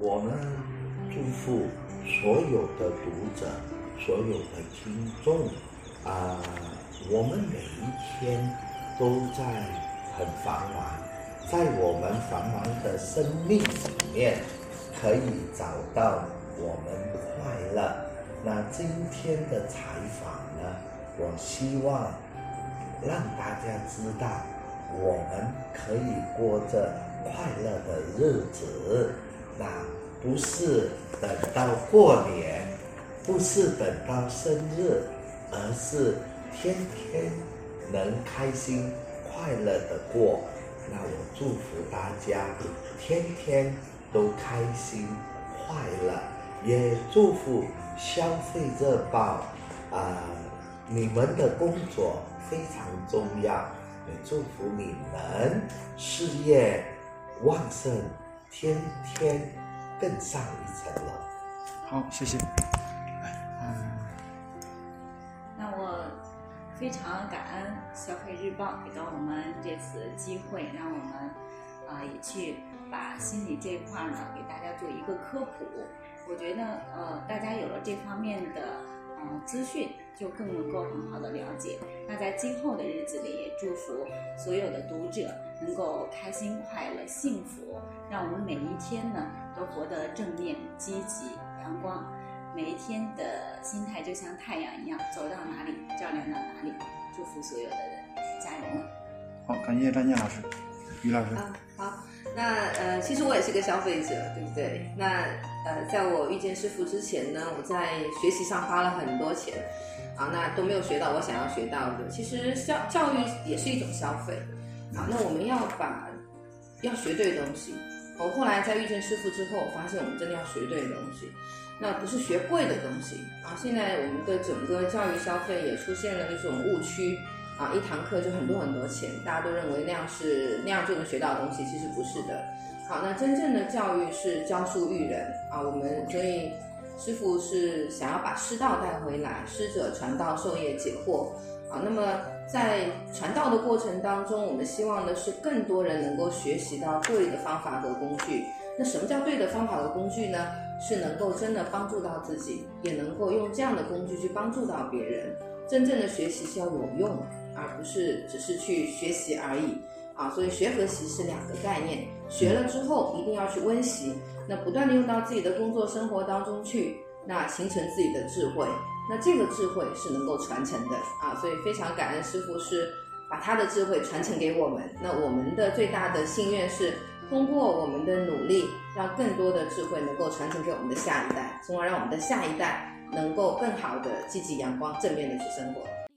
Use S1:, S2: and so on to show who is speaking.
S1: 我们祝福所有的读者、所有的听众啊，我们每一天都在很繁忙，在我们繁忙的生命里面，可以找到我们快乐。那今天的采访呢，我希望让大家知道，我们可以过着快乐的日子。那不是等到过年，不是等到生日，而是天天能开心快乐的过。那我祝福大家天天都开心快乐，也祝福消费者报啊，你们的工作非常重要，也祝福你们事业旺盛。天天更上一层楼。
S2: 好，谢谢。
S3: 嗯，那我非常感恩消费日报给到我们这次机会，让我们啊也去把心理这一块呢给大家做一个科普。我觉得呃大家有了这方面的嗯资讯。就更能够很好的了解。那在今后的日子里，也祝福所有的读者能够开心、快乐、幸福，让我们每一天呢都活得正面、积极、阳光。每一天的心态就像太阳一样，走到哪里照亮到哪里。祝福所有的人，加油！
S2: 好，感谢张健老师，于老师。
S4: 啊，好。那呃，其实我也是个消费者，对不对？那呃，在我遇见师傅之前呢，我在学习上花了很多钱。啊，那都没有学到我想要学到的。其实教教育也是一种消费，啊，那我们要把要学对东西。我后来在遇见师傅之后，发现我们真的要学对东西，那不是学贵的东西啊。现在我们的整个教育消费也出现了一种误区，啊，一堂课就很多很多钱，大家都认为那样是那样就能学到东西，其实不是的。好，那真正的教育是教书育人啊，我们所以。师傅是想要把师道带回来，师者传道授业解惑啊。那么在传道的过程当中，我们希望的是更多人能够学习到对的方法和工具。那什么叫对的方法和工具呢？是能够真的帮助到自己，也能够用这样的工具去帮助到别人。真正的学习是要有用，而不是只是去学习而已啊。所以学和习是两个概念，学了之后一定要去温习。那不断的用到自己的工作生活当中去，那形成自己的智慧，那这个智慧是能够传承的啊，所以非常感恩师傅是把他的智慧传承给我们。那我们的最大的心愿是通过我们的努力，让更多的智慧能够传承给我们的下一代，从而让我们的下一代能够更好的积极阳光正面的去生活。